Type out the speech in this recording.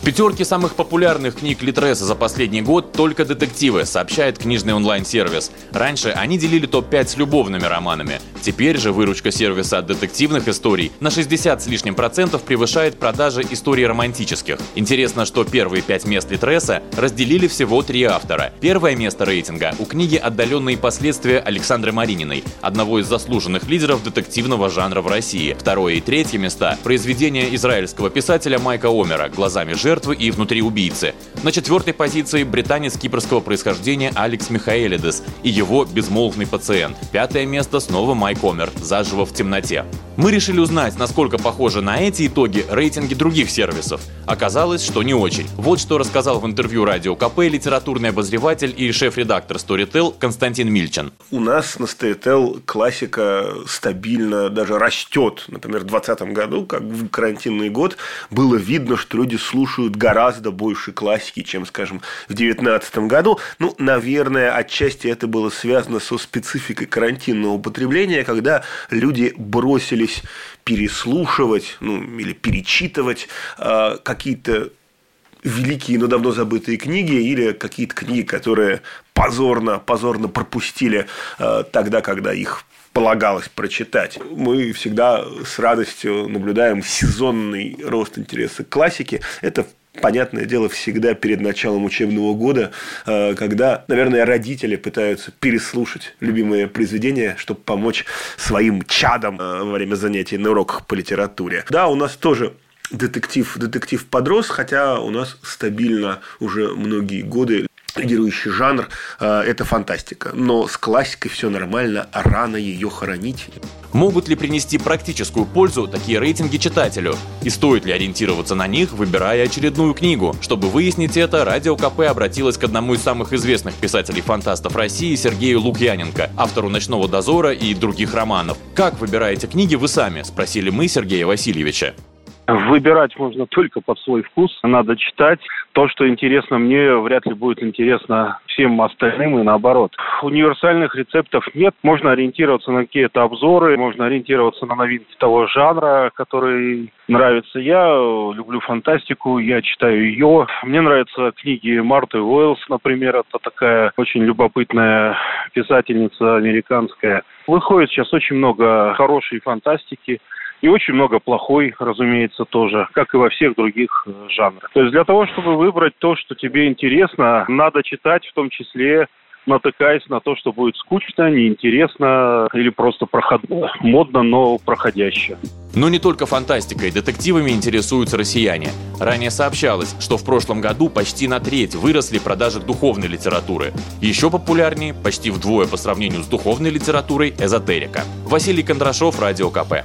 В пятерке самых популярных книг Литреса за последний год только детективы, сообщает книжный онлайн-сервис. Раньше они делили топ-5 с любовными романами. Теперь же выручка сервиса от детективных историй на 60 с лишним процентов превышает продажи историй романтических. Интересно, что первые пять мест Литреса разделили всего три автора. Первое место рейтинга у книги «Отдаленные последствия» Александры Марининой, одного из заслуженных лидеров детективного жанра в России. Второе и третье места – произведение израильского писателя Майка Омера «Глазами жертвы» жертвы и внутри убийцы. На четвертой позиции британец кипрского происхождения Алекс Михаэлидес и его «Безмолвный пациент». Пятое место снова Майк Омер «Заживо в темноте». Мы решили узнать, насколько похожи на эти итоги рейтинги других сервисов. Оказалось, что не очень. Вот что рассказал в интервью Радио КП литературный обозреватель и шеф-редактор Storytel Константин Мильчин. У нас на Storytel классика стабильно даже растет. Например, в 2020 году, как в карантинный год, было видно, что люди слушают гораздо больше классики, чем, скажем, в 2019 году. Ну, наверное, отчасти это было связано со спецификой карантинного употребления, когда люди бросились научились переслушивать ну, или перечитывать э, какие-то великие, но давно забытые книги или какие-то книги, которые позорно, позорно пропустили э, тогда, когда их полагалось прочитать. Мы всегда с радостью наблюдаем сезонный рост интереса к классике. Это понятное дело, всегда перед началом учебного года, э, когда, наверное, родители пытаются переслушать любимые произведения, чтобы помочь своим чадам э, во время занятий на уроках по литературе. Да, у нас тоже детектив, детектив подрос, хотя у нас стабильно уже многие годы лидирующий жанр э, – это фантастика. Но с классикой все нормально, а рано ее хоронить. Могут ли принести практическую пользу такие рейтинги читателю? И стоит ли ориентироваться на них, выбирая очередную книгу? Чтобы выяснить это, Радио КП обратилась к одному из самых известных писателей-фантастов России Сергею Лукьяненко, автору «Ночного дозора» и других романов. «Как выбираете книги вы сами?» – спросили мы Сергея Васильевича. Выбирать можно только под свой вкус. Надо читать. То, что интересно мне, вряд ли будет интересно всем остальным и наоборот. Универсальных рецептов нет. Можно ориентироваться на какие-то обзоры, можно ориентироваться на новинки того жанра, который нравится. Я люблю фантастику, я читаю ее. Мне нравятся книги Марты Уэллс, например. Это такая очень любопытная писательница американская. Выходит сейчас очень много хорошей фантастики. И очень много плохой, разумеется, тоже, как и во всех других э, жанрах. То есть для того, чтобы выбрать то, что тебе интересно, надо читать в том числе натыкаясь на то, что будет скучно, неинтересно или просто проходно. Модно, но проходяще. Но не только фантастикой, детективами интересуются россияне. Ранее сообщалось, что в прошлом году почти на треть выросли продажи духовной литературы. Еще популярнее, почти вдвое по сравнению с духовной литературой, эзотерика. Василий Кондрашов, Радио КП